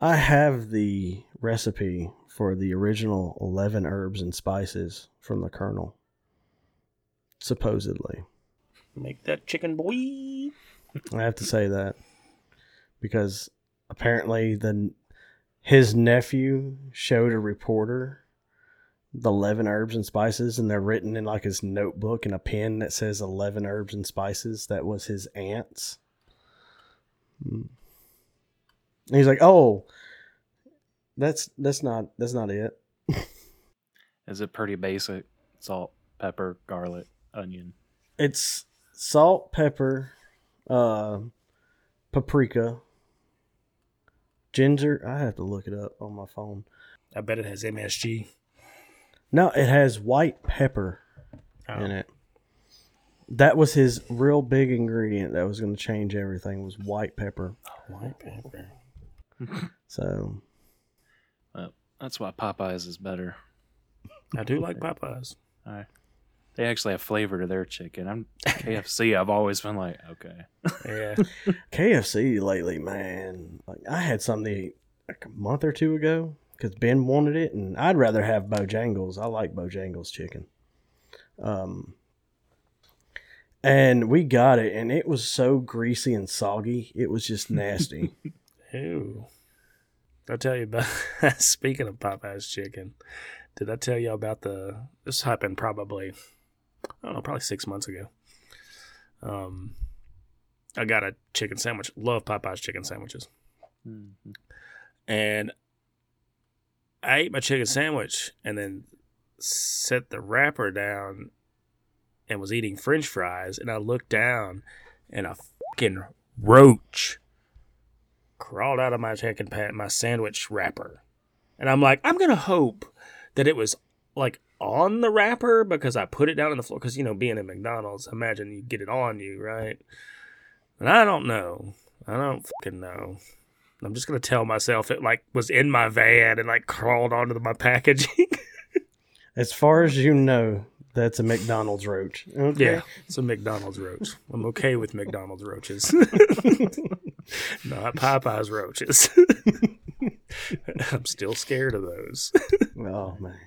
I have the recipe for the original 11 herbs and spices from the Colonel. Supposedly. Make that chicken boy. I have to say that because apparently the his nephew showed a reporter the 11 herbs and spices and they're written in like his notebook and a pen that says 11 herbs and spices that was his aunt's hmm. And he's like oh that's that's not that's not it Is it pretty basic? Salt, pepper, garlic, onion. it's salt pepper uh paprika ginger i have to look it up on my phone I bet it has MSG. no it has white pepper Oh. in it. That was his real big ingredient that was going to change everything was white pepper. White pepper. So Well, that's why Popeyes is better. I do like Popeyes. All right. They actually have flavor to their chicken. I'm KFC. I've always been like, okay, Yeah. KFC lately, man, like I had something like a month or two ago because Ben wanted it, and I'd rather have Bojangles. I like Bojangles chicken. Um, and we got it, and it was so greasy and soggy. It was just nasty. Ew. I tell you about speaking of Popeye's chicken? Did I tell you about the this happened probably I don't know, probably six months ago. Um I got a chicken sandwich. Love Popeye's chicken sandwiches. Mhm. And I ate my chicken sandwich and then set the wrapper down and was eating french fries and I looked down and a fucking roach crawled out of my chicken pat my sandwich wrapper. And I'm like, I'm gonna hope that it was like on the wrapper because I put it down on the floor. Because you know, being at McDonald's, imagine you get it on you, right? And I don't know. I don't fucking know. I'm just gonna tell myself it like was in my van and like crawled onto my packaging. as far as you know, that's a McDonald's roach. Okay? yeah, it's a McDonald's roach. I'm okay with McDonald's roaches, not Popeyes roaches. I'm still scared of those. Oh man.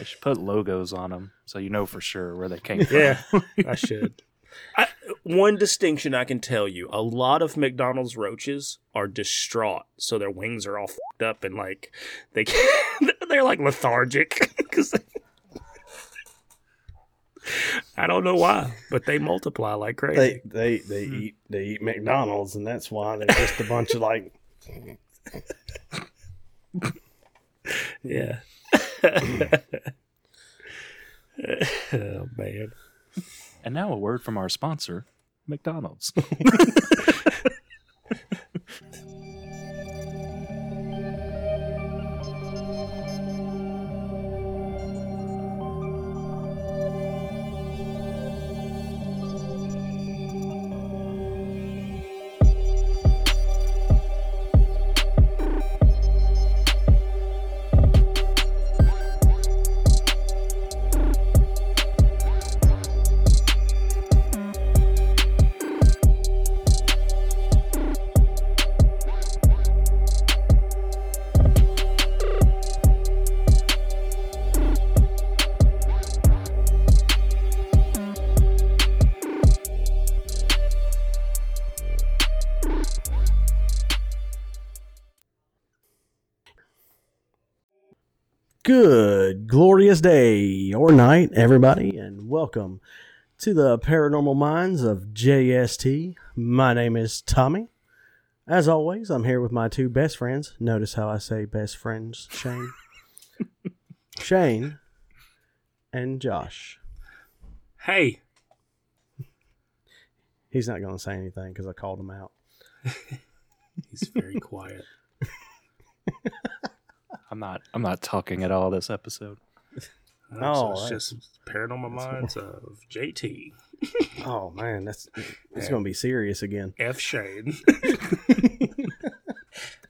I should put logos on them so you know for sure where they came from. Yeah, I should. I, one distinction I can tell you: a lot of McDonald's roaches are distraught, so their wings are all fucked up and like they can't, they're like lethargic because I don't know why, but they multiply like crazy. They they they eat they eat McDonald's and that's why they're just a bunch of like yeah. oh man. And now a word from our sponsor, McDonald's. Glorious day or night, everybody, and welcome to the Paranormal Minds of JST. My name is Tommy. As always, I'm here with my two best friends. Notice how I say best friends, Shane. Shane and Josh. Hey, He's not going to say anything because I called him out. he's very quiet. I'm not. I'm not talking at all this episode. No, so it's just paranormal minds of JT, Oh man, that's it's going to be serious again. F Shane.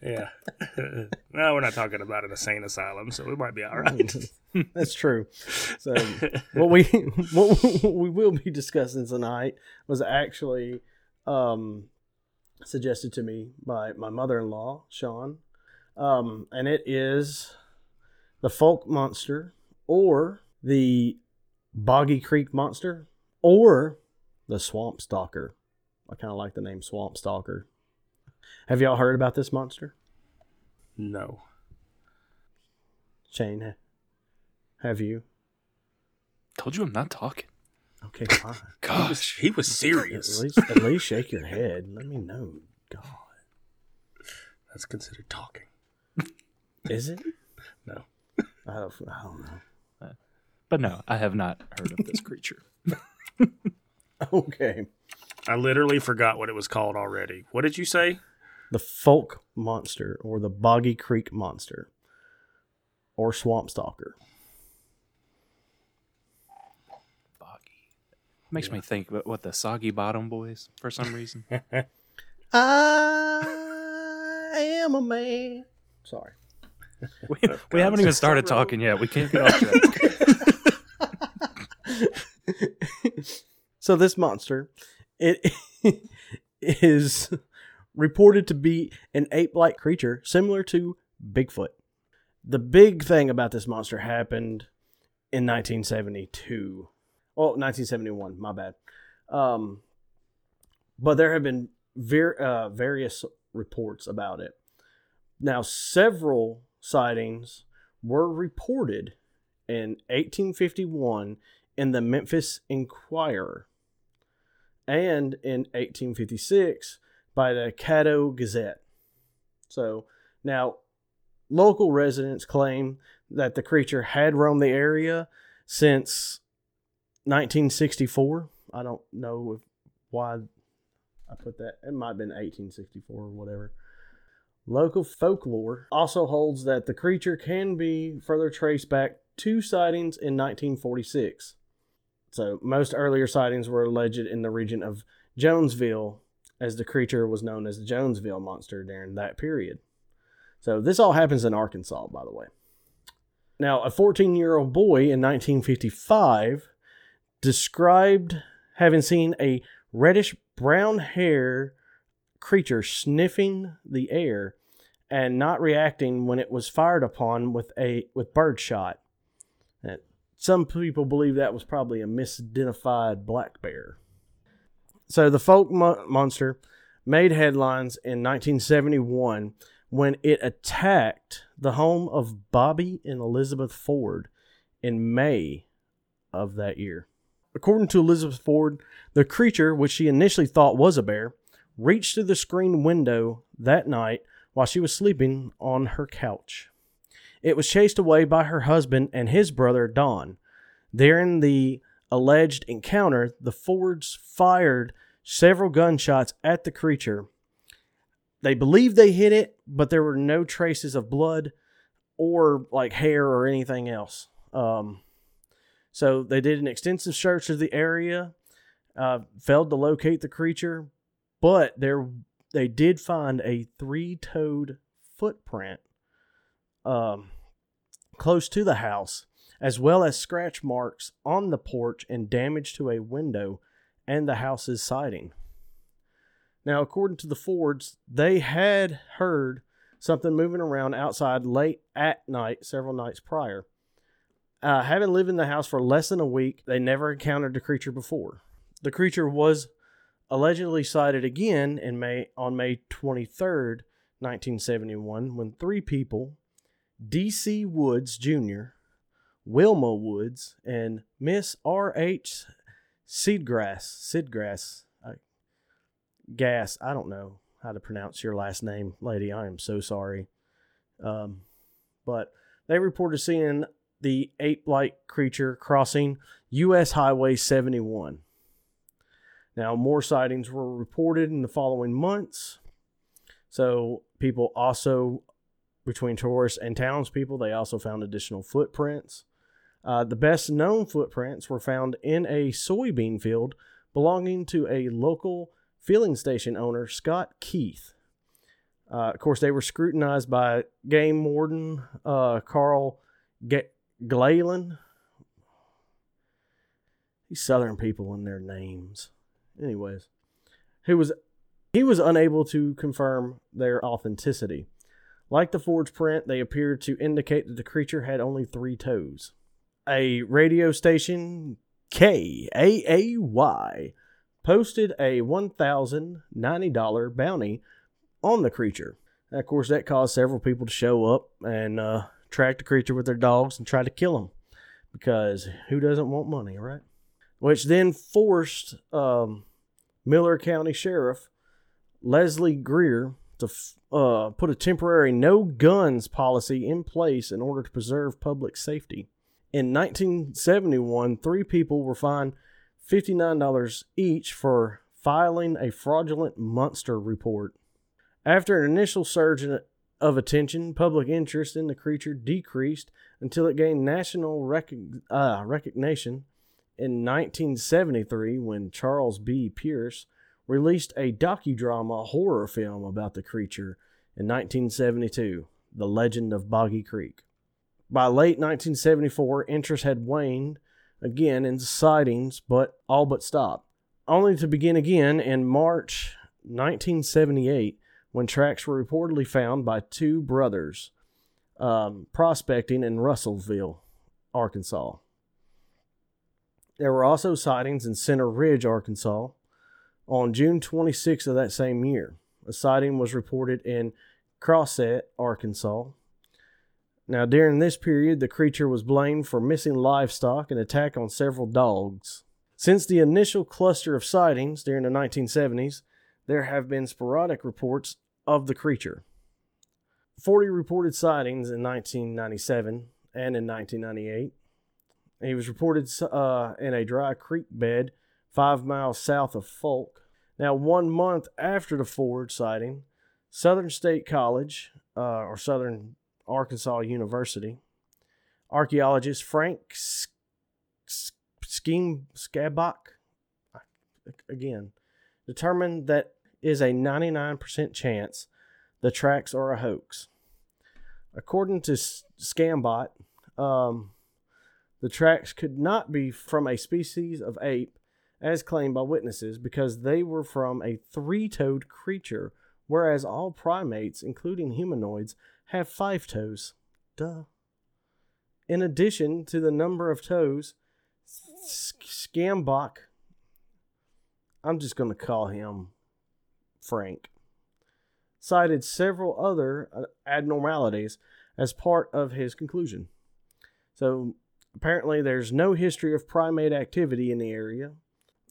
yeah. no, we're not talking about an insane asylum, so we might be all right. That's true. So what we what we will be discussing tonight was actually um suggested to me by my mother-in-law, Sean, um, and it is the Fouke Monster, or the Boggy Creek Monster, or the Swamp Stalker. I kind of like the name Swamp Stalker. Have y'all heard about this monster? No. Shane, have you? Told you I'm not talking. Okay, fine. Gosh. He was At serious. least, at least shake your head. Let me know. God, That's considered talking. is it? No. I don't, I don't know. But no, I have not heard of this creature. Okay, I literally forgot what it was called already. What did you say? the Fouke Monster, or the Boggy Creek Monster, or Swamp Stalker. Boggy. Makes me think about what the Soggy Bottom Boys for some reason. I am a man. Sorry. we, we haven't even started talking yet. We can't get off track. so this monster, it is reported to be an ape-like creature similar to Bigfoot. The big thing about this monster happened in 1972. Oh, 1971, my bad. Um, but there have been ver- uh, various reports about it. Now, several sightings were reported in 1851 in the Memphis Inquirer and in 1856 by the Caddo Gazette. So now, local residents claim that the creature had roamed the area since 1964. I don't know why I put that. It might have been 1864 or whatever. Local folklore also holds that the creature can be further traced back to sightings in 1946. So, most earlier sightings were alleged in the region of Jonesville, as the creature was known as the Jonesville monster during that period. So, this all happens in Arkansas, by the way. Now, a 14 year old boy in 1955 described having seen a reddish brown hair creature sniffing the air and not reacting when it was fired upon with a with bird shot. And some people believe that was probably a misidentified black bear. So the Fouke mo- monster made headlines in 1971 when it attacked the home of Bobby and Elizabeth Ford in May of that year. According to Elizabeth Ford, the creature, which she initially thought was a bear, reached through the screen window that night while she was sleeping on her couch. It was chased away by her husband and his brother Don. During the alleged encounter, the Fords fired several gunshots at the creature. They believed they hit it, but there were no traces of blood or like hair or anything else. Um, so they did an extensive search of the area, uh, failed to locate the creature, but there they did find a three-toed footprint um, close to the house, as well as scratch marks on the porch and damage to a window and the house's siding. Now, according to the Fords, they had heard something moving around outside late at night several nights prior. Uh, having lived in the house for less than a week, they never encountered the creature before. The creature was allegedly sighted again in May on May 23rd, 1971, when three people, D.C. Woods Jr., Wilma Woods, and Miss R.H. Seedgrass, Seedgrass, I, Gas, I don't know how to pronounce your last name, lady. I am so sorry. Um, but they reported seeing the ape-like creature crossing U.S. Highway 71. Now, more sightings were reported in the following months. So, people also, between tourists and townspeople, they also found additional footprints. Uh, the best known footprints were found in a soybean field belonging to a local filling station owner, Scott Keith. Uh, of course, they were scrutinized by game warden uh, Carl G- Glayland. These southern people and their names. Anyways, who was He was unable to confirm their authenticity. Like the forged print, they appeared to indicate that the creature had only three toes. A radio station, KAAY, posted a $1,090 bounty on the creature. And of course, that caused several people to show up and uh, track the creature with their dogs and try to kill him. Because who doesn't want money, right? Which then forced um, Miller County Sheriff Leslie Greer to uh, put a temporary no guns policy in place in order to preserve public safety. In 1971, three people were fined $59 each for filing a fraudulent monster report. After an initial surge in- of attention, public interest in the creature decreased until it gained national rec- uh, recognition in 1973 when Charles B. Pierce released a docudrama horror film about the creature in 1972, The Legend of Boggy Creek. By late 1974, interest had waned again in sightings, but all but stopped, only to begin again in March 1978 when tracks were reportedly found by two brothers um, prospecting in Russellville, Arkansas. There were also sightings in Center Ridge, Arkansas, on June 26th of that same year. A sighting was reported in Crossett, Arkansas. Now, during this period, the creature was blamed for missing livestock and attack on several dogs. Since the initial cluster of sightings during the 1970s, there have been sporadic reports of the creature. 40 reported sightings in 1997 and in 1998. He was reported uh, in a dry creek bed five miles south of Fouke. Now, one month after the Ford sighting, Southern State College, uh, or Southern Arkansas University, archaeologist Frank Scheme Scabach, again, determined that is a 99% chance the tracks are a hoax. According to Scambot, um, the tracks could not be from a species of ape as claimed by witnesses because they were from a three toed creature, whereas all primates, including humanoids, have five toes. Duh. In addition to the number of toes, Schambach, I'm just going to call him Frank, cited several other uh, abnormalities as part of his conclusion. So apparently, there's no history of primate activity in the area,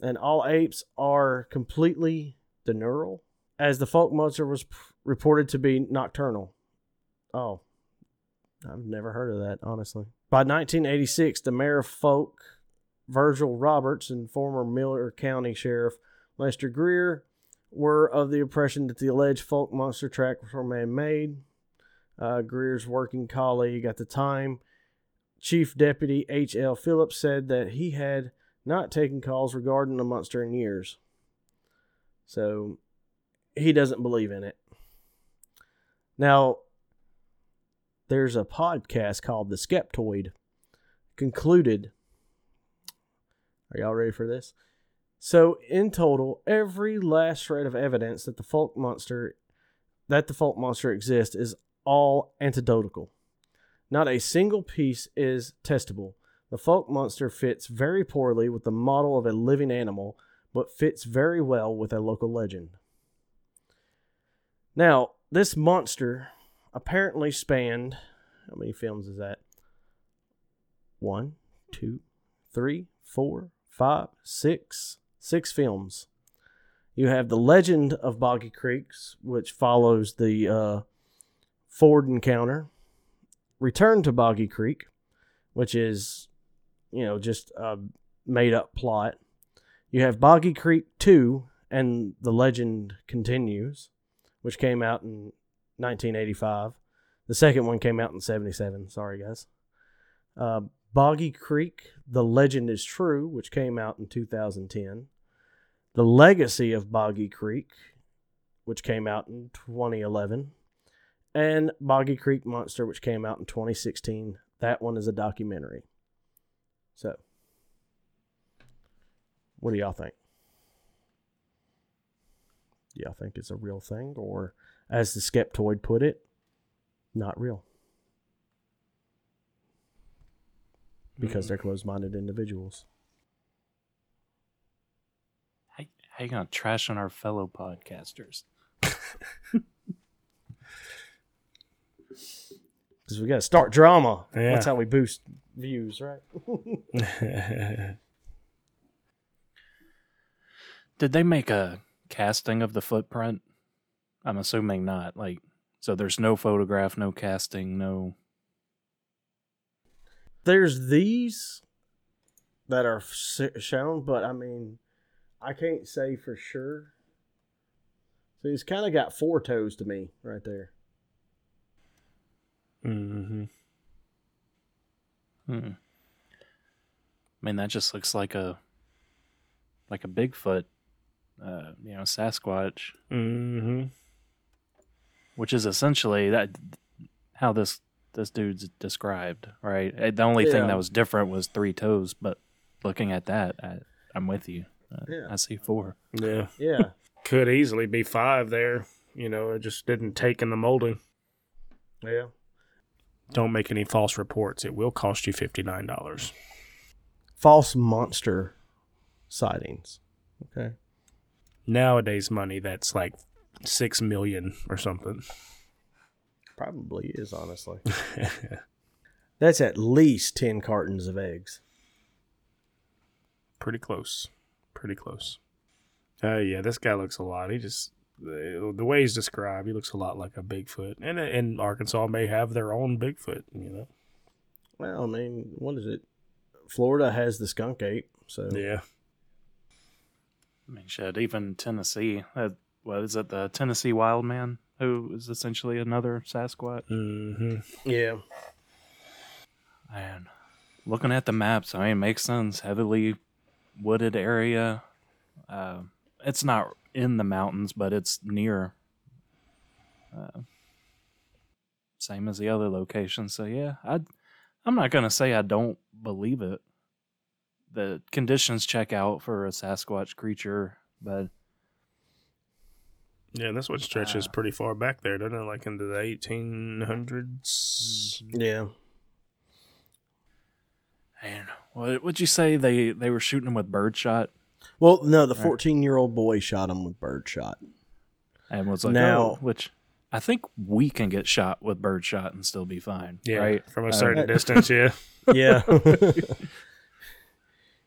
and all apes are completely diurnal, as the Fouke monster was reported to be nocturnal. Oh, I've never heard of that, honestly. By 1986, the mayor of Fouke, Virgil Roberts, and former Miller County Sheriff Lester Greer were of the impression that the alleged Fouke monster tracks were man made. Uh, Greer's working colleague at the time, Chief Deputy H.L. Phillips, said that he had not taking calls regarding the monster in years. So he doesn't believe in it. Now, there's a podcast called The Skeptoid. Concluded. Are y'all ready for this? So, in total, every last shred of evidence that the Fouke monster that the Fouke monster exists is all anecdotal. Not a single piece is testable. The Fouke monster fits very poorly with the model of a living animal, but fits very well with a local legend. Now, this monster apparently spanned how many films is that? One, two, three, four, five, six, six films. You have the Legend of Boggy Creeks, which follows the uh, Ford encounter. Return to Boggy Creek, which is, you know, just a made up plot. You have Boggy Creek 2 and The Legend Continues, which came out in 1985. The second one came out in 77. Sorry, guys. Uh, Boggy Creek, The Legend is True, which came out in 2010. The Legacy of Boggy Creek, which came out in 2011. And Boggy Creek Monster, which came out in 2016. That one is a documentary. So, what do y'all think? Do y'all think it's a real thing, or as the skeptoid put it, not real? Because they're mm. closed-minded individuals. How, how you gonna trash on our fellow podcasters? Because we got to start drama. Yeah. That's how we boost views, right? Did they make a casting of the footprint? I'm assuming not. Like, so there's no photograph, no casting, no. There's these that are shown, but I mean, I can't say for sure. So he's kind of got four toes to me right there. hmm Hmm. I mean, that just looks like a like a Bigfoot, uh, you know, Sasquatch, hmm which is essentially that how this this dude's described, right? Uh, The only thing that was different was three toes, but looking at that, I, I'm with you. Uh, Yeah. I see four. Yeah. Yeah. Could easily be five there. You know, it just didn't take in the molding. yeah. Don't make any false reports. It will cost you $59. False monster sightings. Okay. Nowadays money, that's like six million or something. Probably is, honestly. That's at least 10 cartons of eggs. Pretty close. Pretty close. Uh, yeah, this guy looks a lot. He just the, the way he's described, he looks a lot like a Bigfoot. And and Arkansas may have their own Bigfoot. You know. Well, I mean, what is it? Florida has the skunk ape, so Yeah. I mean, shit, even Tennessee. Uh, what is it? The Tennessee Wild Man, who is essentially another Sasquatch. hmm yeah. And looking at the maps, I mean, it makes sense. Heavily wooded area. Uh, it's not in the mountains, but it's near. Uh, same as the other locations. So yeah, I, I'm not gonna say I don't believe it. The conditions check out for a Sasquatch creature, but Yeah, this one stretches Uh, pretty far back there, doesn't it? Like into the 1800s. Yeah. And what would you say they they were shooting him with birdshot Well, no, the 14 year old boy shot him with birdshot. and was like, Now- oh, which I think we can get shot with birdshot and still be fine, Yeah, right? from a Uh, certain distance. Yeah. Yeah.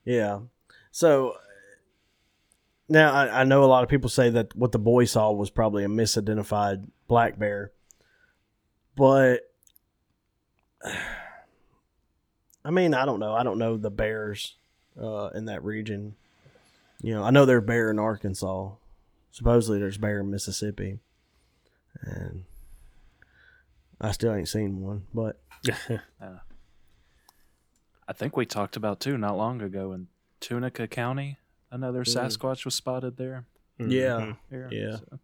yeah. So now I, I know a lot of people say that what the boy saw was probably a misidentified black bear, but I mean, I don't know. I don't know the bears uh, in that region. You know, I know there's bear in Arkansas. Supposedly there's bear in Mississippi, and I still ain't seen one. But I think we talked about too not long ago in Tunica County. Another Mm. Sasquatch was spotted there. yeah, Here, Yeah. so.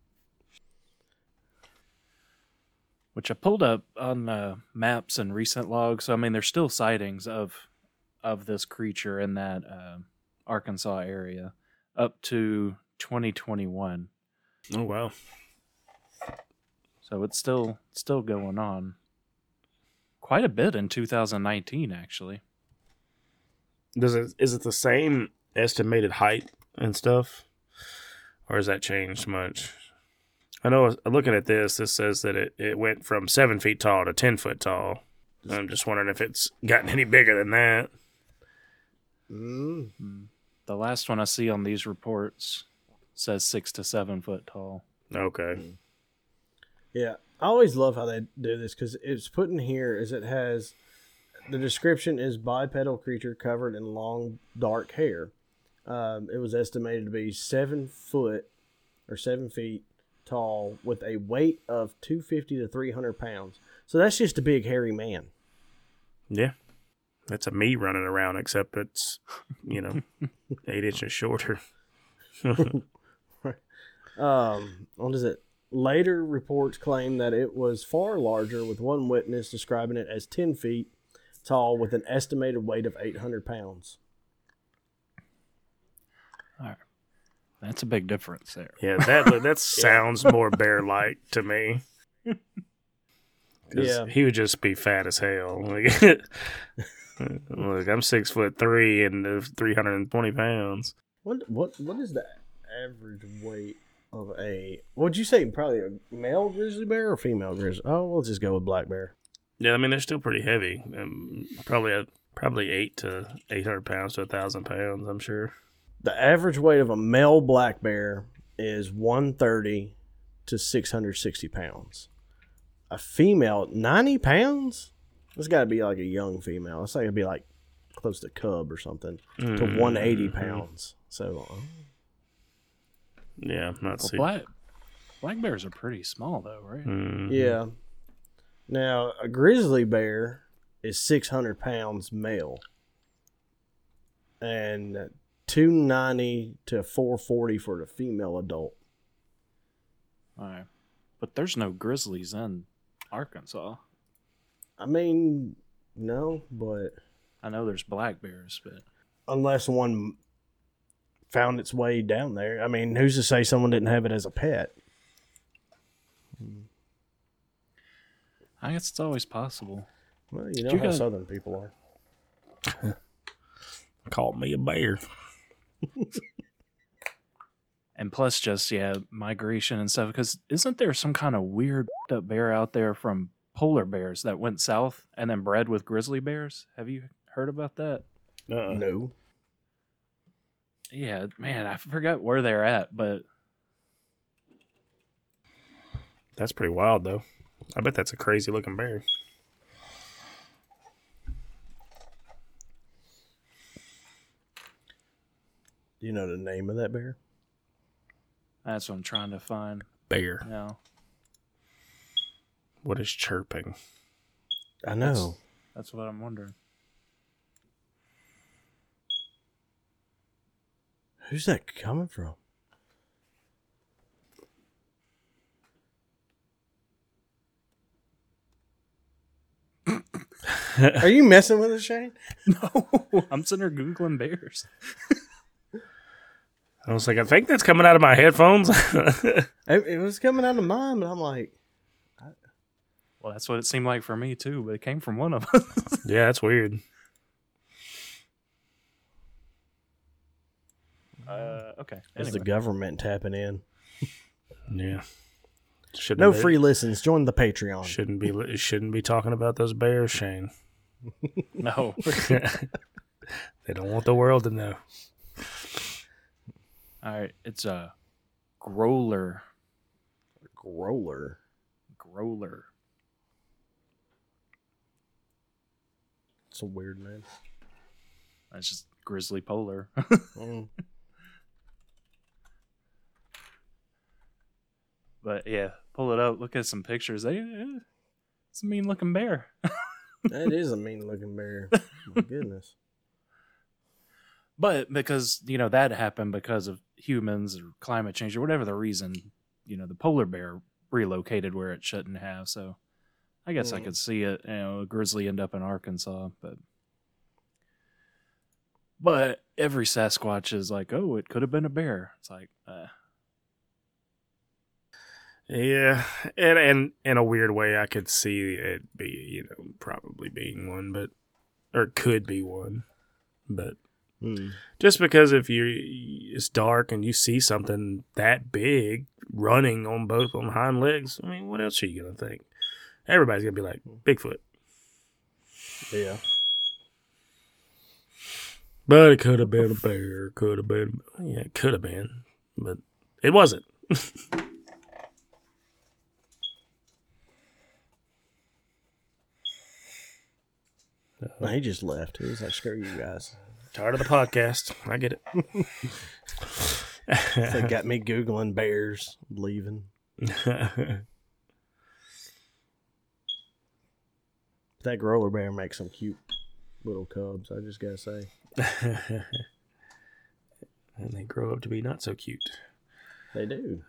Which I pulled up on uh, maps and recent logs. So I mean, there's still sightings of of this creature in that uh, Arkansas area up to 2021. Oh wow. So it's still still going on. Quite a bit in 2019, actually. Does it is it the same estimated height and stuff, or has that changed much? I know. Looking at this, this says that it, it went from seven feet tall to ten foot tall. I'm just wondering if it's gotten any bigger than that. mm. The last one I see on these reports says six to seven foot tall. Okay. Yeah, I always love how they do this because it's put in here is it has the description is bipedal creature covered in long dark hair. Um, it was estimated to be seven foot or seven feet tall with a weight of two fifty to three hundred pounds. So that's just a big hairy man. Yeah. That's a me running around, except it's you know eight inches shorter. Um, what is it? Later reports claim that it was far larger, with one witness describing it as 10 feet tall with an estimated weight of 800 pounds. All right. That's a big difference there. Yeah, that that sounds more bear like to me. Yeah. he would just be fat as hell. Look, I'm six foot three and three hundred and twenty pounds. What what what is the average weight of a? Would you say probably a male grizzly bear or female grizzly? Oh, we'll just go with black bear. Yeah, I mean they're still pretty heavy. Um, probably a, probably eight to eight hundred pounds to a thousand pounds. I'm sure. The average weight of a male black bear is one thirty to six hundred sixty pounds. A female ninety pounds. It's got to be like a young female. It's like it'd be like close to cub or something to Mm, one eighty pounds. So uh, Yeah, not Well, see. black black bears are pretty small though, right? Mhm. Yeah. Now a grizzly bear is six hundred pounds male, and two ninety to four forty for the female adult. All right. But there's no grizzlies in Arkansas. I mean, no, but I know there's black bears, but unless one found its way down there, I mean, who's to say someone didn't have it as a pet? I guess it's always possible. Well, you know you how guys- southern people are. Called me a bear. And plus, just yeah, migration and stuff. Because isn't there some kind of weird up bear out there from polar bears that went south and then bred with grizzly bears? Have you heard about that? Uh-uh. No, Yeah, man, I forgot where they're at, but That's pretty wild though. I bet that's a crazy looking bear. do you know the name of that bear? that's what I'm trying to find Bear. now. What is chirping? I know. That's what I'm wondering. Who's that coming from? Are you messing with us, Shane? No, I'm sitting here googling bears. I was like, I think that's coming out of my headphones. It, it was coming out of mine, but I'm like, Well, that's what it seemed like for me too, but it came from one of us. yeah, that's weird. uh, okay. it's the government tapping in. Yeah. Shouldn't No be, free listens. Join the Patreon. Shouldn't be. li- Shouldn't be talking about those bears, Shane. no. they don't want the world to know. All right, it's a growler. Growler. Growler. It's a weird name. That's just grizzly polar. Mm. but yeah, pull it up. Look at some pictures. They, it's a mean looking bear. that is a mean looking bear. My goodness. But because you know that happened because of humans or climate change or whatever the reason, you know the polar bear relocated where it shouldn't have. So I guess I Mm. could see it. You know, a grizzly end up in Arkansas, but but every Sasquatch is like, oh, it could have been a bear. It's like, uh, Yeah, and and in a weird way, I could see it be you know probably being one, but or could be one, but Hmm. just because if you it's dark and you see something that big running on both on hind legs, I mean, what else are you gonna think? Everybody's gonna be like mm-hmm. Bigfoot, Yeah. but it could have been a bear, could have been, yeah, it could have been, but it wasn't. No, he just left. He was like, screw you guys. Tired of the podcast. I get it. They got me Googling bears leaving. That growler bear makes some cute little cubs. I just gotta say. and they grow up to be not so cute. They do.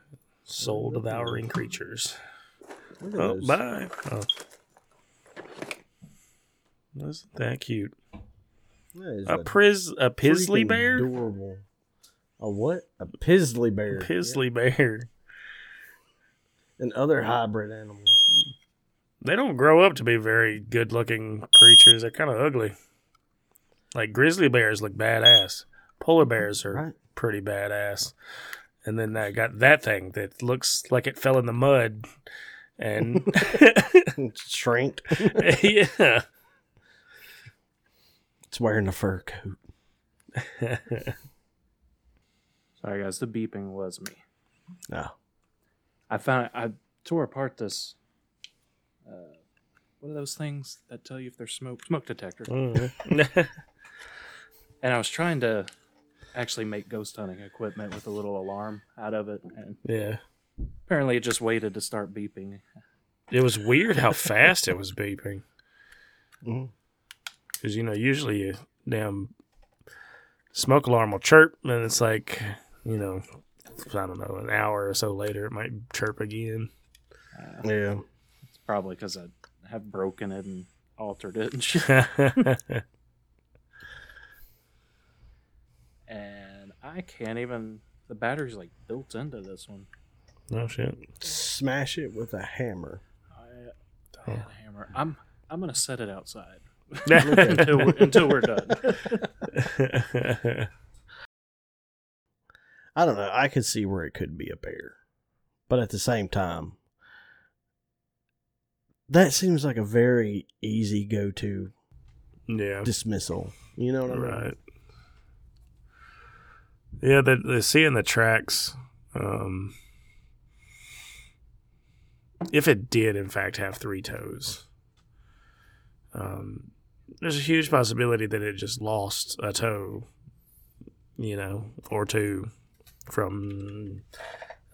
Soul devouring creatures. Oh, those. bye. Oh. Isn't that cute? That A priz a pizzly bear? Adorable. A what? A pizzly bear. Pizzly bear. And other hybrid animals. They don't grow up to be very good looking creatures. They're kind of ugly. Like grizzly bears look badass. Polar bears are Right. pretty badass. And then I got that thing that looks like it fell in the mud. And Shrinked. yeah. It's wearing a fur coat. Sorry, guys. The beeping was me. No. I found I tore apart this. Uh, what are those things that tell you if there's smoke? Smoke detector. Mhm. And I was trying to actually make ghost hunting equipment with a little alarm out of it, and yeah. apparently it just waited to start beeping. It was weird how fast it was beeping. Because, you know, usually a damn smoke alarm will chirp, and it's like, you know, I don't know, an hour or so later, it might chirp again. Uh, Yeah. It's probably because I have broken it and altered it and shit. And I can't even. The battery's like built into this one. no shit. Smash it with a hammer. I, I had a hammer. I'm I'm gonna set it outside until until we're, until we're done. I don't know. I could see where it could be a bear. But at the same time, that seems like a very easy go to yeah. dismissal. You know what I mean? Right. Yeah, the the seeing the tracks. Um, if it did, in fact, have three toes, um, there's a huge possibility that it just lost a toe, you know, or two from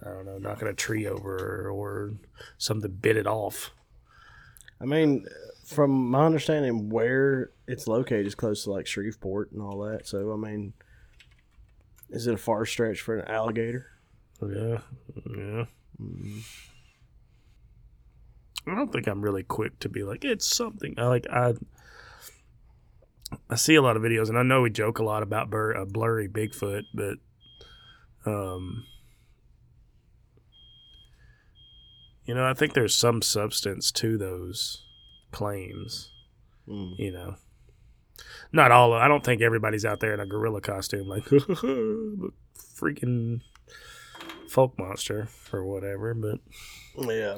I don't know, knocking a tree over or something bit it off. I mean, from my understanding, where it's located is close to like Shreveport and all that. So, I mean, is it a far stretch for an alligator? Yeah, yeah. I don't think I'm really quick to be like it's something. I like I. I see a lot of videos, and I know we joke a lot about blur, uh, blurry Bigfoot, but um, you know, I think there's some substance to those claims. Mm. You know, not all. I don't think everybody's out there in a gorilla costume, like freaking Fouke monster or whatever. But Yeah.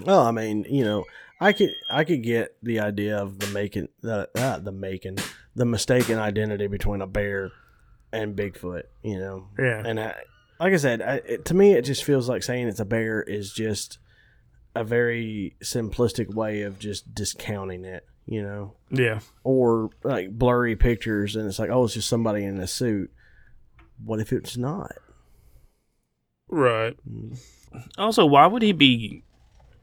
well, I mean, you know, I could I could get the idea of the making the uh, the making the mistaken identity between a bear and Bigfoot. You know, yeah, and I, like I said, I, it, to me, it just feels like saying it's a bear is just a very simplistic way of just discounting it. You know, yeah, or like blurry pictures, and it's like, oh, it's just somebody in a suit. What if it's not? right. Mm. Also, why would he be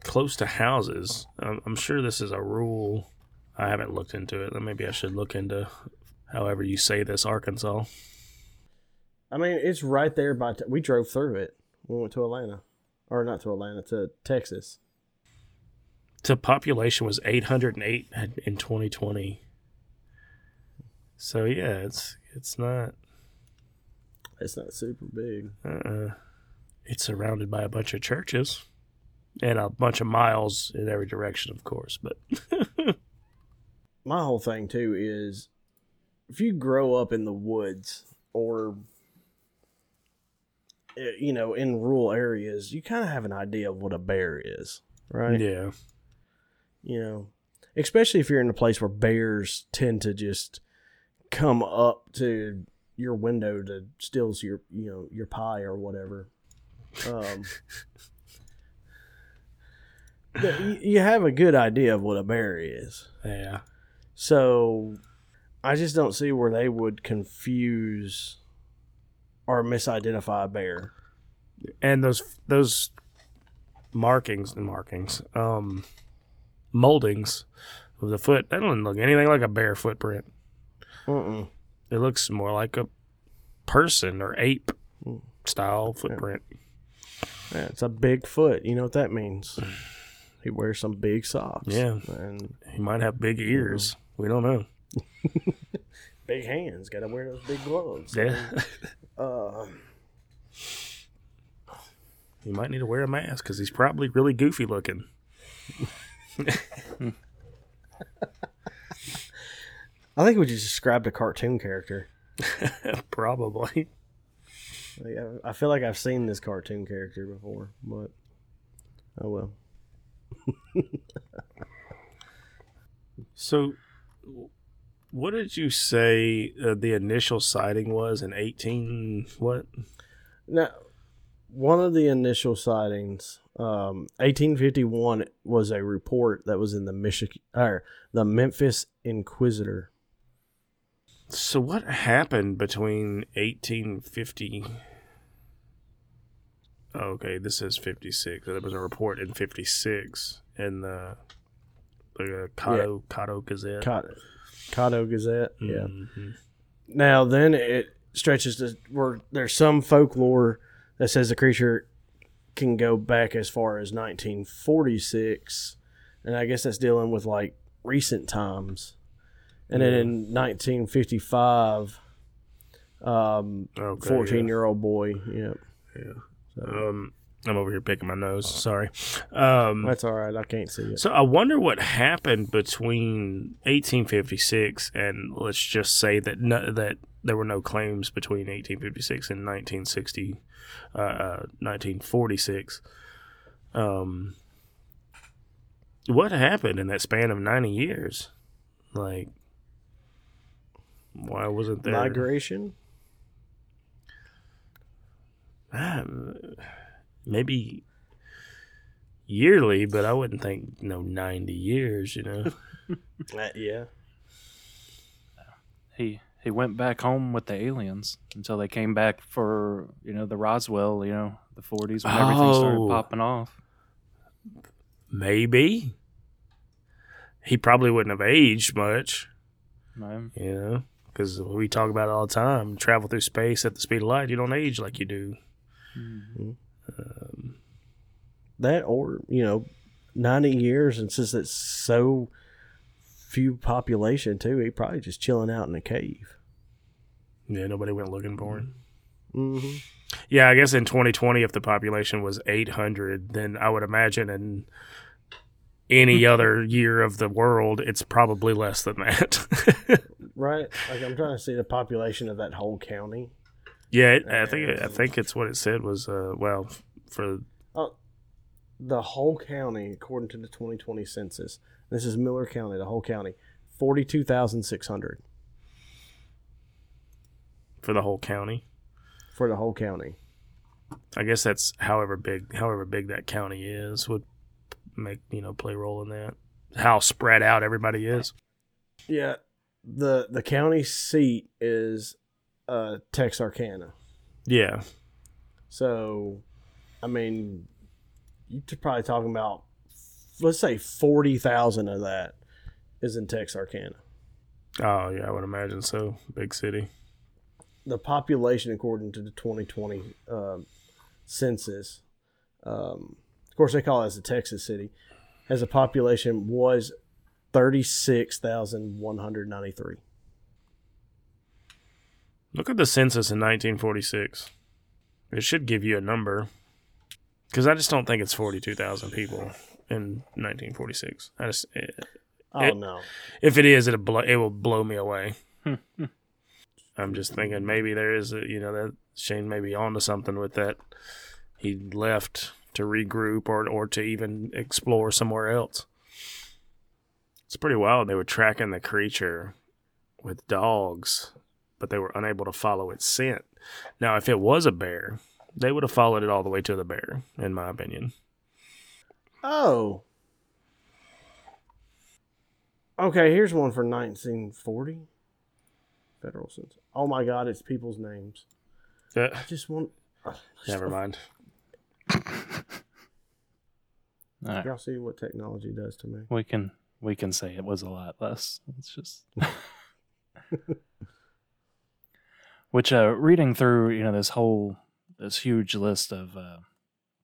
close to houses? I'm, I'm sure this is a rule. I haven't looked into it. Maybe I should look into however you say this, Arkansas. I mean, it's right there by. We drove through it. We went to Atlanta, or not to Atlanta, to Texas. The population was 808 in 2020. So yeah, it's it's not. It's not super big. Uh, it's surrounded by a bunch of churches and a bunch of miles in every direction, of course. But My whole thing too is, if you grow up in the woods or, you know, in rural areas, you kind of have an idea of what a bear is, right? yeah, you know, especially if you're in a place where bears tend to just come up to your window to steal your, you know, your pie or whatever. Um, you, you have a good idea of what a bear is. yeah, So I just don't see where they would confuse or misidentify a bear. and those those markings and markings, um, moldings of the foot. That doesn't look anything like a bear footprint. Mm-mm. It looks more like a person or ape Mm. style footprint. Yeah, it's a big foot. You know what that means? He wears some big socks. Yeah. And He might have big ears. We don't know. Big hands. Got to wear those big gloves. Yeah. Uh, he might need to wear a mask because he's probably really goofy looking. I think we just described a cartoon character. probably. Like, I- I feel like I've seen this cartoon character before, but oh well. So, what did you say uh, the initial sighting was in 18 what? Now, one of the initial sightings, um, 1851, was a report that was in the Michigan or the Memphis Inquisitor. So, what happened between 1850? Okay, this is 56. There was a report in 56 in the the Cato Cato Gazette. Cotto, Cotto Gazette. Yeah. Mhm. Now then it stretches to where there's some folklore that says the creature can go back as far as 1946, and I guess that's dealing with like recent times. And then in 1955, um, Okay, 14 yeah. year old boy. Yep. Yeah. So, Um, I'm over here picking my nose. Sorry. Um, that's all right. I can't see it. So I wonder what happened between 1856 and let's just say that no, that there were no claims between 1856 and 1960, uh, uh, 1946. Um, what happened in that span of 90 years? Like, why wasn't there Migration. Ah, maybe yearly? But I wouldn't think you know 90 years. You know. Uh, yeah. He he went back home with the aliens until they came back for you know the Roswell, you know the 40s when everything started Oh. popping off. Maybe. He probably wouldn't have aged much, Right? you know, because we talk about it all the time. Travel through space at the speed of light, you don't age like you do. That or, you know, 90 years, and since it's so few population, too, he probably just chilling out in a cave. Yeah, nobody went looking for him. Mm-hmm. Yeah, I guess in 2020, if the population was 800, then I would imagine in any other year of the world, it's probably less than that. Right? Like, I'm trying to see the population of that whole county. Yeah, I think I think it's what it said was uh, well for The whole county, according to the 2020 census, this is Miller County, the whole county, 42,600 for the whole county. for the whole county. I guess that's however big however big that county is would make you know play a role in that. How spread out everybody is. Yeah. The the county seat is uh, Texarkana. Yeah, So, I mean, you're probably talking about, let's say, 40,000 of that is in Texarkana. oh yeah, I would imagine so. Big city. The population, according to the 2020 um, census, um, of course, they call it as a Texas city, has a population was 36,193. Look at the census in 1946. It should give you a number. Because I just don't think it's 42,000 people in 1946. I just, eh, Oh, It- no. if it is, it'll blow, it will blow me away. I'm just thinking maybe there is, a, you know, that Shane may be onto something with that. He left to regroup or or to even explore somewhere else. It's pretty wild. They were tracking the creature with dogs, but they were unable to follow its scent. Now, if it was a bear, they would have followed it all the way to the bear, in my opinion. Oh. Okay, here's one for 1940. Federal census. Oh my God, it's people's names. Uh, I just want. uh, never mind. All right. Y'all see what technology does to me. We can we can say it was a lot less. It's just which uh reading through, you know, this whole this huge list of uh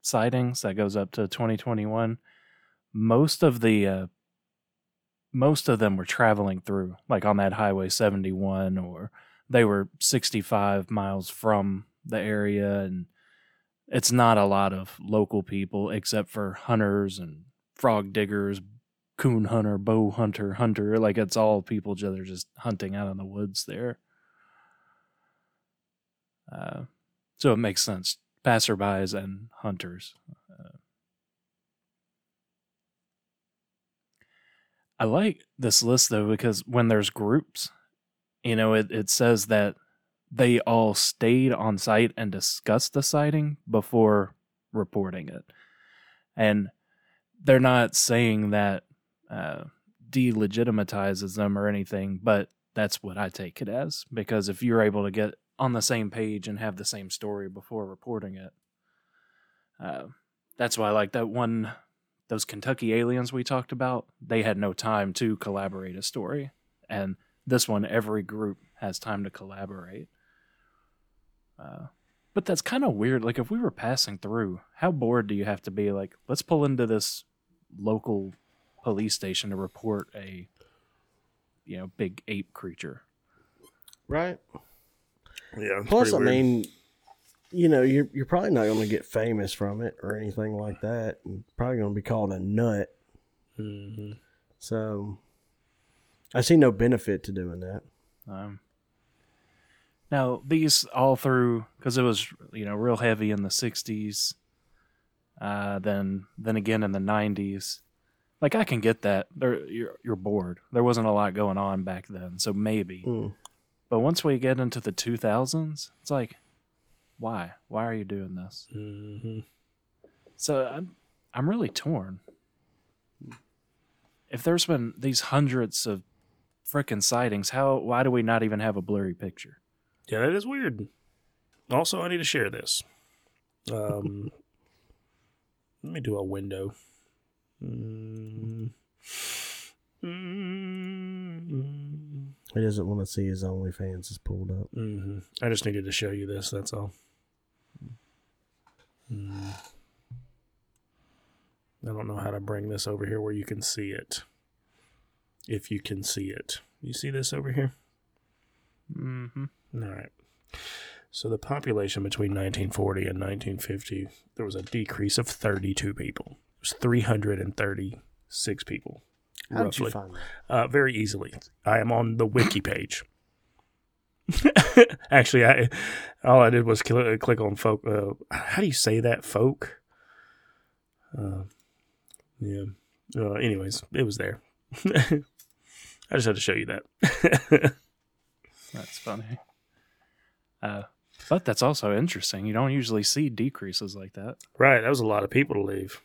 sightings that goes up to 2021, most of the uh most of them were traveling through, like on that Highway 71, or they were 65 miles from the area. And it's not a lot of local people except for hunters and frog diggers, coon hunter, bow hunter, hunter. Like it's all people that are just hunting out in the woods there. Uh, so it makes sense. Passerbys and hunters. Uh, I like this list though because when there's groups, you know, it, it says that they all stayed on site and discussed the sighting before reporting it. And they're not saying that uh, delegitimizes them or anything, but that's what I take it as. Because if you're able to get on the same page and have the same story before reporting it, uh, that's why, like that one, those Kentucky aliens we talked about, they had no time to collaborate a story. And this one, every group has time to collaborate. Uh, but that's kind of weird. Like, if we were passing through, how bored do you have to be? Like, let's pull into this local police station to report a, you know, big ape creature. Right. Yeah. Plus, I weird. mean, you know, you're you're probably not going to get famous from it or anything like that. You're probably going to be called a nut. Mhm. So, I see no benefit to doing that. Um, now these all through because it was you know real heavy in the '60s, uh, then then again in the '90s. Like I can get that. There, you're you're bored. There wasn't a lot going on back then, so maybe. Hmm. But once we get into the 2000s, it's like, why? Why are you doing this? Mhm. So I'm I'm really torn. If there's been these hundreds of frickin' sightings, how why do we not even have a blurry picture? Yeah, that is weird. Also, I need to share this. Um, let me do a window. Mm. Mm. He doesn't want to see his OnlyFans is pulled up. Mm-hmm. I just needed to show you this. That's all. Mm. I don't know how to bring this over here where you can see it. If you can see it, you see this over here. Mm-hmm. All right. So the population between 1940 and 1950, there was a decrease of 32 people. It was 336 people. How did you roughly. find that? Uh, very easily. I am on the wiki page. Actually, I all I did was cl- click on Fouke. Uh, how do you say that? Fouke. Uh, yeah. Uh, anyways, it was there. I just had to show you that. That's funny. Uh, but that's also interesting. You don't usually see decreases like that. right, that was a lot of people to leave.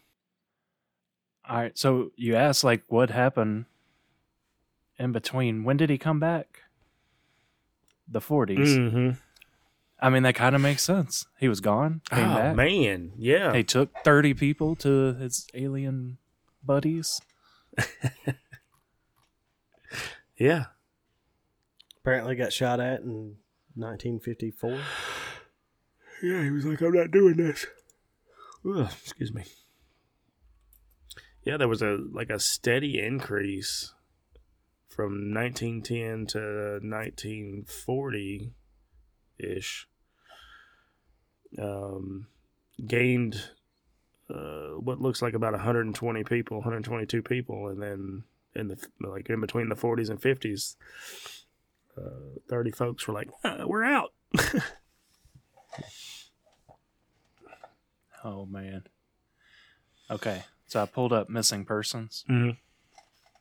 All right, so you asked like what happened in between. When did he come back? The 40s. Mm-hmm. I mean, that kind of makes sense. He was gone, came oh back. man, yeah. He took 30 people to his alien buddies. Yeah. Apparently got shot at in 1954. Yeah, he was like, I'm not doing this. Ugh, excuse me. Yeah, there was a like a steady increase from 1910 to 1940 ish. Um, gained uh, what looks like about 120 people, 122 people, and then in the like in between the 40s and 50s, uh, 30 folks were like, "Uh, "We're out." Oh, man. Okay, so I pulled up missing persons. Mhm.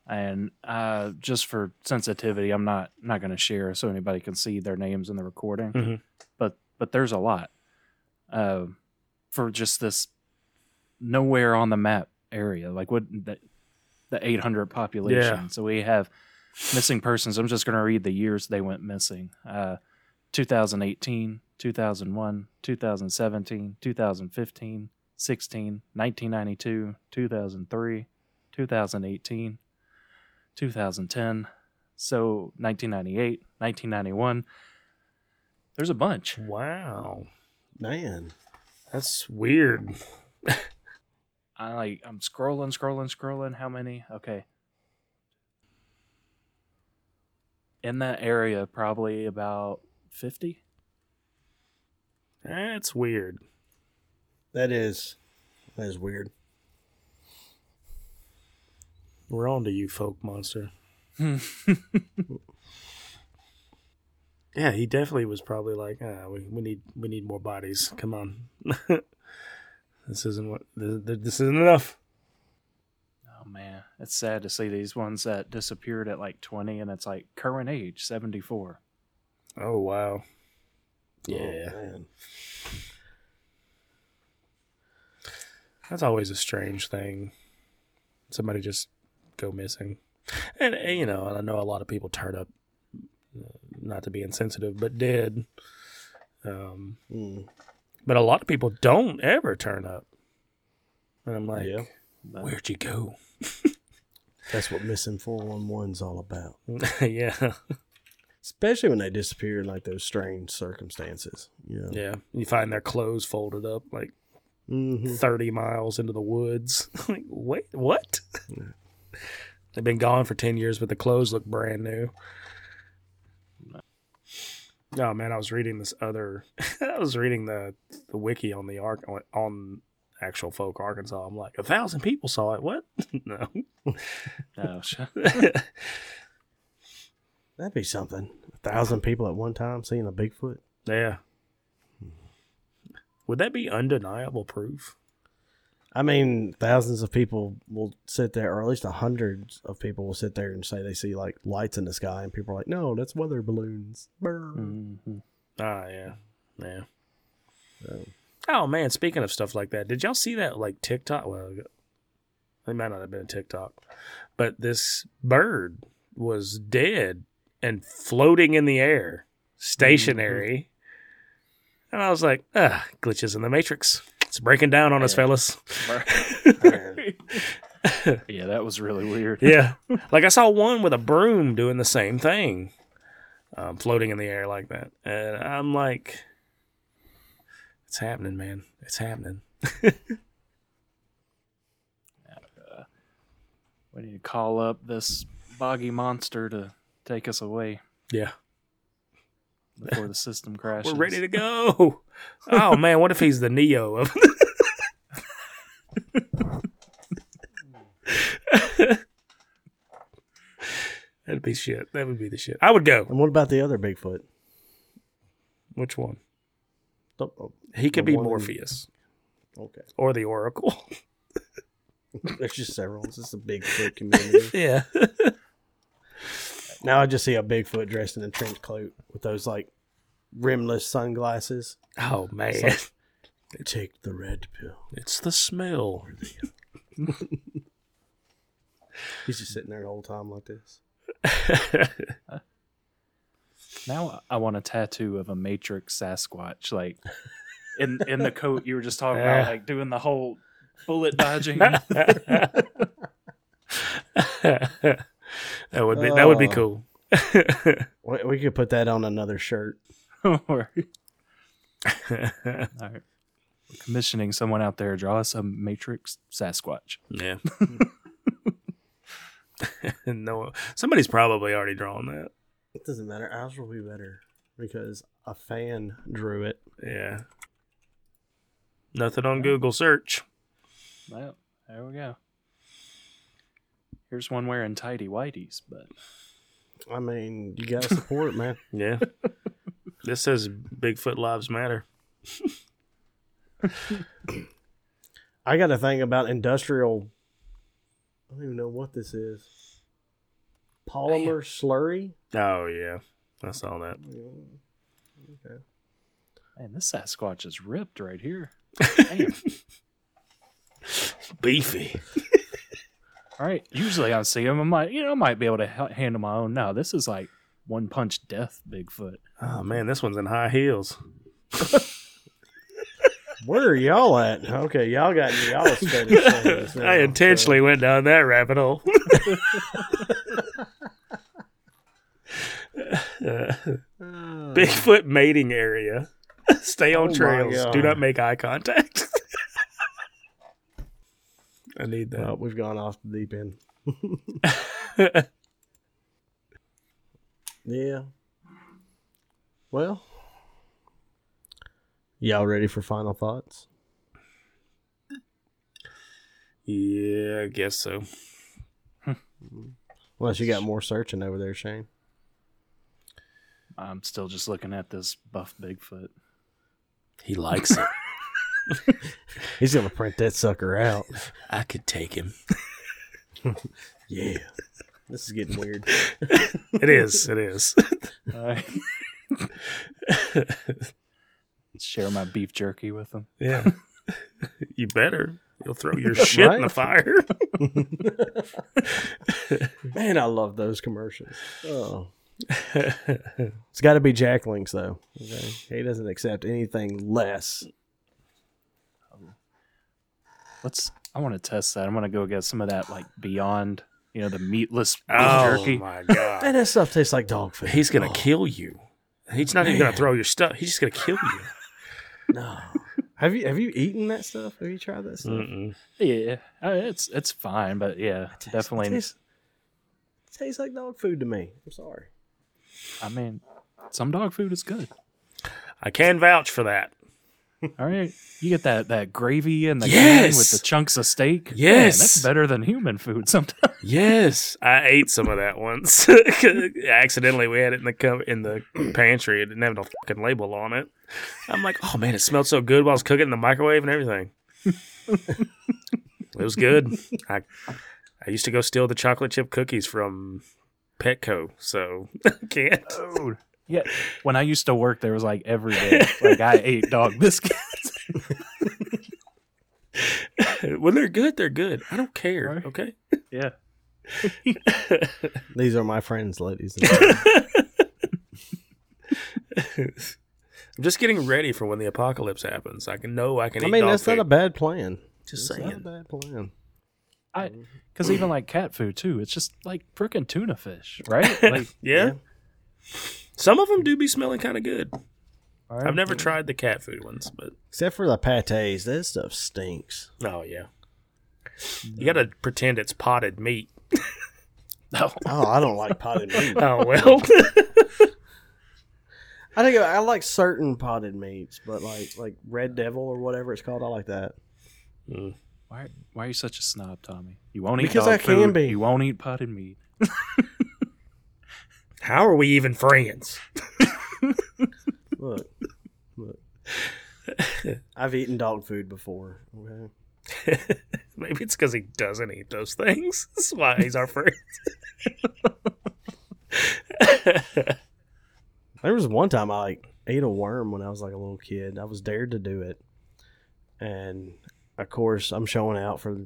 and uh, just for sensitivity, I'm not not going to share so anybody can see their names in the recording. Mhm. But but there's a lot uh, for just this nowhere on the map area, like what the, the 800 population. Yeah. So we have missing persons. I'm just going to read the years they went missing: uh, 2018, 2001, 2017, 2015. 16, 1992, 2003, 2018, 2010, so 1998, 1991. There's a bunch. Wow, Man, that's weird. I like I'm scrolling, scrolling, scrolling. How many? Okay. in that area, probably about fifty. That's weird. That is that is weird. We're on to you, Fouke monster. Yeah, he definitely was probably like, ah, we, we need we need more bodies. Come on, this isn't what this, this isn't enough. Oh man, it's sad to see these ones that disappeared at like twenty, and it's like current age seventy four. Oh wow, Oh, yeah, man. That's always a strange thing. Somebody just go missing, and, and, you know, and I know a lot of people turn up, uh, not to be insensitive, but did. Um, Mm, but a lot of people don't ever turn up, and I'm like, yeah. Where'd you go? That's what missing 411's all about. yeah, Especially when they disappear in like those strange circumstances. You know? yeah. You find their clothes folded up like hmm 30 miles into the woods. like, wait, what? They've been gone for 10 years, but the clothes look brand new. Oh man, I was reading this other. I was reading the the wiki on the arc on, actual Fouke Arkansas. I'm like, a thousand people saw it. What? no. oh, sh- That'd be something. A thousand people at one time seeing a Bigfoot. yeah. Would that be undeniable proof? I mean, thousands of people will sit there, or at least a hundreds of people will sit there and say they see like lights in the sky, and people are like, "No, that's weather balloons." Mhm. Ah, yeah, yeah. So, Oh man, speaking of stuff like that, did y'all see that like TikTok? Well, it might not have been a TikTok, but this bird was dead and floating in the air, stationary. And I was like, ah, glitches in the matrix. It's breaking down on us, fellas. yeah, that was really weird. yeah, like I saw one with a broom doing the same thing, um, floating in the air like that, and I'm like, it's happening, man. It's happening. We need to call up this boggy monster to take us away Yeah. Before the system crashes. We're ready to go. oh man, what if he's the Neo of That'd be shit. That would be the shit. I would go. and what about the other Bigfoot? Which one? Oh, oh, He could be one in- Morpheus okay, or the Oracle. there's just several. It's just a Bigfoot community. yeah. Now I just see a Bigfoot dressed in a trench coat with those like rimless sunglasses. Oh man. Take the red pill. It's the smell. He's just sitting there the whole time like this. Now I want a tattoo of a Matrix Sasquatch, like in in the coat you were just talking Yeah. about, like doing the whole bullet dodging. that would be that would be Oh. cool. We, we could put that on another shirt. Or- All right. We're commissioning someone out there draw us a Matrix Sasquatch. yeah. no, somebody's probably already drawn that. It doesn't matter. Ours will be better because a fan drew it. Yeah. Nothing on Google search. Well, there we go. Here's one wearing tidy whities, but I mean, you gotta support it, man. Yeah. this says Bigfoot Lives Matter. I got a thing about industrial. I don't even know what this is. Polymer oh, slurry. Oh yeah. I saw that. Okay. man, this Sasquatch is ripped right here. Damn. Beefy. All right. Usually I see him, I might, you know, I might be able to handle my own. No, this is like one punch death Bigfoot. Oh man, this one's in high heels. Where are y'all at? Okay, y'all got y'all's fetish I intentionally went down that rabbit hole. Uh, Bigfoot mating area. Stay on Oh trails. Do not make eye contact. I need Well, that. we've gone off the deep end. Yeah. Well, y'all ready for final thoughts? Yeah, I guess so. Hmm. Unless you got more searching over there, Shane. I'm still just looking at this buff Bigfoot. He likes it. He's gonna print that sucker out. I could take him. Yeah. This is getting weird. It is. It is. I share my beef jerky with him. Yeah. you better. You'll throw your shit in the fire. Man, I love those commercials. Oh. It's got to be Jack Links though. Okay? He doesn't accept anything less. Let's. I want to test that. I'm gonna go get some of that like Beyond, you know, the meatless beef oh jerky. my Man, god. that stuff tastes like dog food. He's gonna Oh, kill you. He's not even gonna throw your stuff. He's just gonna kill you. No. Have you have you eaten that stuff? Have you tried that stuff? Mm-mm. Yeah, uh, it's it's fine, but yeah, Tastes- definitely. tastes, tastes like dog food to me. I'm sorry. I mean, some dog food is good. I can vouch for that. All right, you get that that gravy and the can with the chunks of steak. Man, Yes! that's better than human food sometimes. Yes, I ate some of that once. Accidentally, we had it in the co- in the pantry. It didn't have no fucking label on it. I'm like, oh man, it smelled so good while I was cooking in the microwave and everything. it was good. I I used to go steal the chocolate chip cookies from Petco, so I can't. Yeah, when I used to work, there was like every day, like I ate dog biscuits. when they're good, they're good. I don't care. Right. Okay. yeah, These are my friends, ladies. and gentlemen. I'm just getting ready for when the apocalypse happens. I can know I can. I eat mean, dog that's not a bad plan. Just It's not a saying. bad plan. I mm. because even like cat food too, it's just like freaking tuna fish, right? Like, Yeah. Some of them do be smelling kind of good. all right. I've never tried the cat food ones, but Except for the pates, that stuff stinks. oh yeah. You got to pretend it's potted meat. No. Oh, I don't like potted meat. Oh well. I think I like certain potted meats, but like like Red Devil or whatever it's called, I like that. Mm. Why, why are you such a snob, Tommy? You won't eat Because dog I can food, be. You won't eat potted meat. How are we even friends? Look, look. I've eaten dog food before. Okay. Maybe it's because he doesn't eat those things. That's why he's our friend. There was one time I like ate a worm when I was like a little kid. I was dared to do it, and of course I'm showing out for,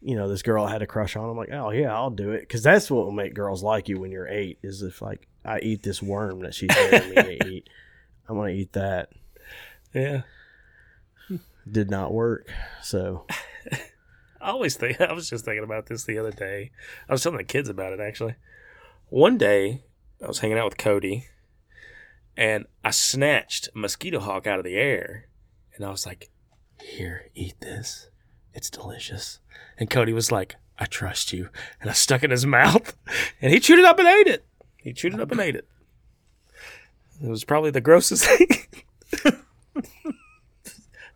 you know, this girl I had a crush on. I'm like, oh yeah, I'll do it because that's what will make girls like you when you're eight. Is if like I eat this worm that she's daring me to eat, I'm gonna eat that. yeah. Did not work. So I always think I was just thinking about this the other day. I was telling the kids about it actually. One day I was hanging out with Cody and I snatched a mosquito hawk out of the air and I was like, Here, eat this. It's delicious. And Cody was like, I trust you. And I stuck it in his mouth and he chewed it up and ate it. He chewed it up and ate it. It was probably the grossest thing.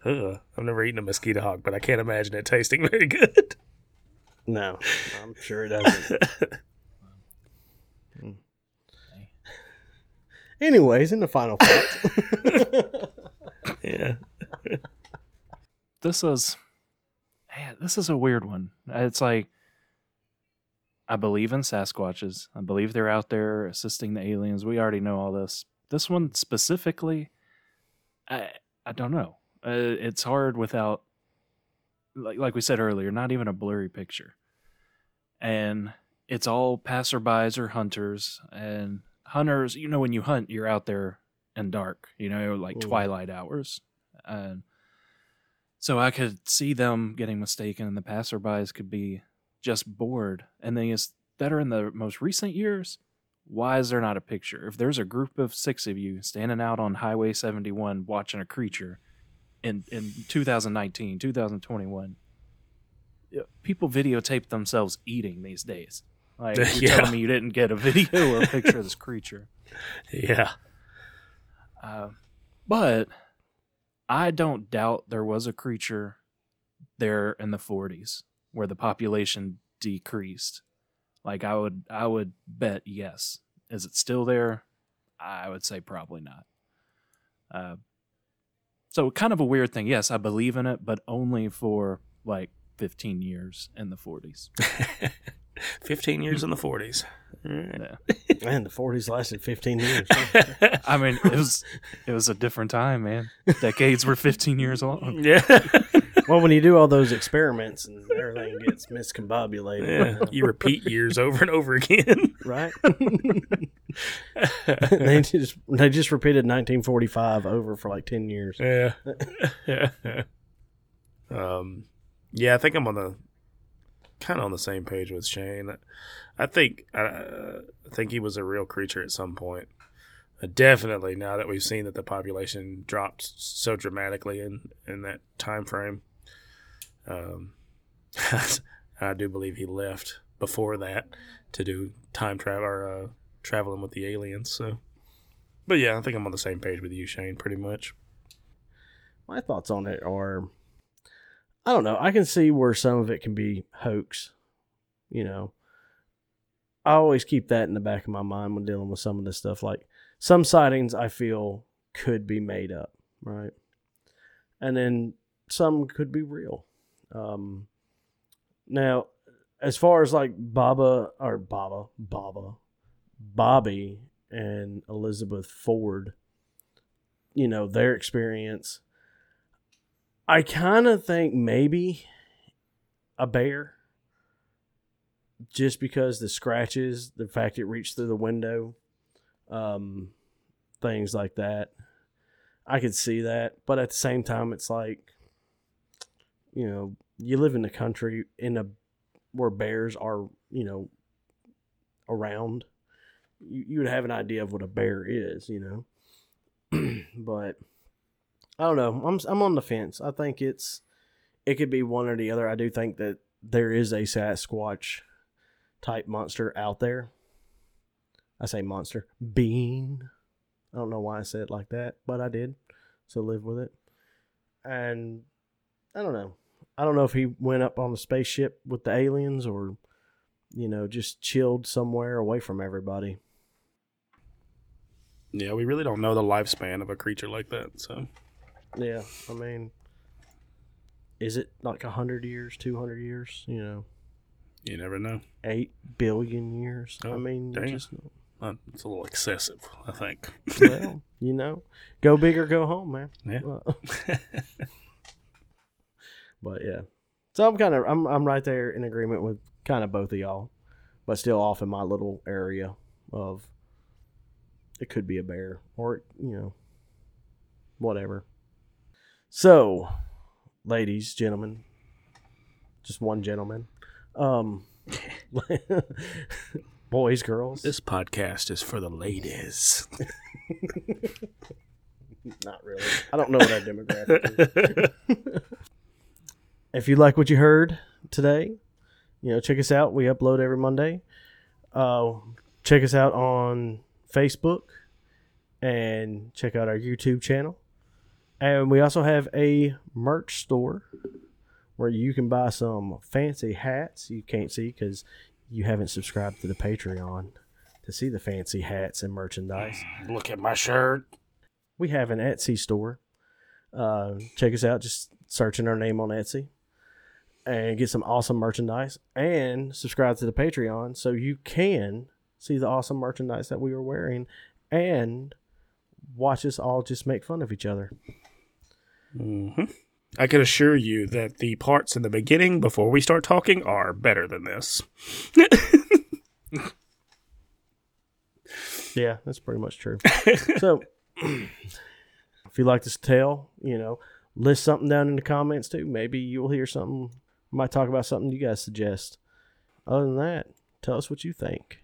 Ugh, I've never eaten a mosquito hawk, but I can't imagine it tasting very good. no, I'm sure it doesn't. Anyways, in the final thoughts. yeah. This is, man, this is a weird one. It's like, I believe in Sasquatches. I believe they're out there assisting the aliens. We already know all this. This one specifically, I I don't know. Uh, it's hard without, like like we said earlier, not even a blurry picture, and it's all passerbys or hunters and hunters. You know, when you hunt, you're out there in dark. You know, like Mm. twilight hours, and so I could see them getting mistaken, and the passerbys could be just bored. And then is that are in the most recent years. Why is there not a picture? If there's a group of six of you standing out on Highway 71 watching a creature in in 2019, 2021, people videotape themselves eating these days. Like you're Yeah. telling me you didn't get a video or a picture of this creature. Yeah. Uh, but I don't doubt there was a creature there in the 40s where the population decreased. Like I would, I would bet yes. Is it still there? I would say probably not. Uh, so kind of a weird thing. Yes, I believe in it, but only for like 15 years in the 40s. 15 years in the 40s. Yeah. Man, the 40s lasted 15 years. I mean, it was it was a different time, man. Decades were 15 years long. yeah. well, when you do all those experiments and everything gets miscombobulated, yeah. You repeat years over and over again. right? they just they just repeated 1945 over for like 10 years. Yeah. um, yeah, I think I'm on the kind of on the same page with Shane. I think uh, I think he was a real creature at some point. Uh, definitely, now that we've seen that the population dropped so dramatically in in that time frame, um, I do believe he left before that to do time travel or uh, traveling with the aliens. So, but yeah, I think I'm on the same page with you, Shane. Pretty much. My thoughts on it are I don't know. I can see where some of it can be hoax. You know, I always keep that in the back of my mind when dealing with some of this stuff. Like some sightings I feel could be made up, right? And then some could be real. Um, now, as far as like Baba or Baba, Baba, Bobby and Elizabeth Ford, you know, their experience I kind of think maybe a bear, just because the scratches, the fact it reached through the window, um, things like that. I could see that, but at the same time, it's like, you know, you live in the country in a where bears are, you know, around. You, you would have an idea of what a bear is, you know, but I don't know. I'm I'm on the fence. I think it's it could be one or the other. I do think that there is a Sasquatch type monster out there. I say monster being. I don't know why I said it like that, but I did. So live with it. And I don't know. I don't know if he went up on the spaceship with the aliens or you know, just chilled somewhere away from everybody. Yeah, we really don't know the lifespan of a creature like that, so yeah, I mean, is it like a hundred years, two hundred years? You know, you never know. Eight billion years. Oh, I mean, just uh, it's a little excessive. I think. well, you know, go big or go home, man. Yeah. but yeah, so I'm kind of I'm I'm right there in agreement with kind of both of y'all, but still off in my little area of it could be a bear or you know whatever. So, ladies, gentlemen, just one gentleman. Um, boys, girls. This podcast is for the ladies. Not really. I don't know what our demographic is. if you like what you heard today, you know, check us out. We upload every Monday. Uh, check us out on Facebook and check out our YouTube channel. And we also have a merch store where you can buy some fancy hats. You can't see because you haven't subscribed to the Patreon to see the fancy hats and merchandise. Look at my shirt. We have an Etsy store. Uh, check us out. Just searching our name on Etsy and get some awesome merchandise and subscribe to the Patreon so you can see the awesome merchandise that we are wearing and watch us all just make fun of each other. Mm-hmm. I can assure you that the parts in the beginning before we start talking are better than this. yeah, that's pretty much true. so, if you like this tale, you know, list something down in the comments too. Maybe you'll hear something. Might talk about something you guys suggest. Other than that, tell us what you think.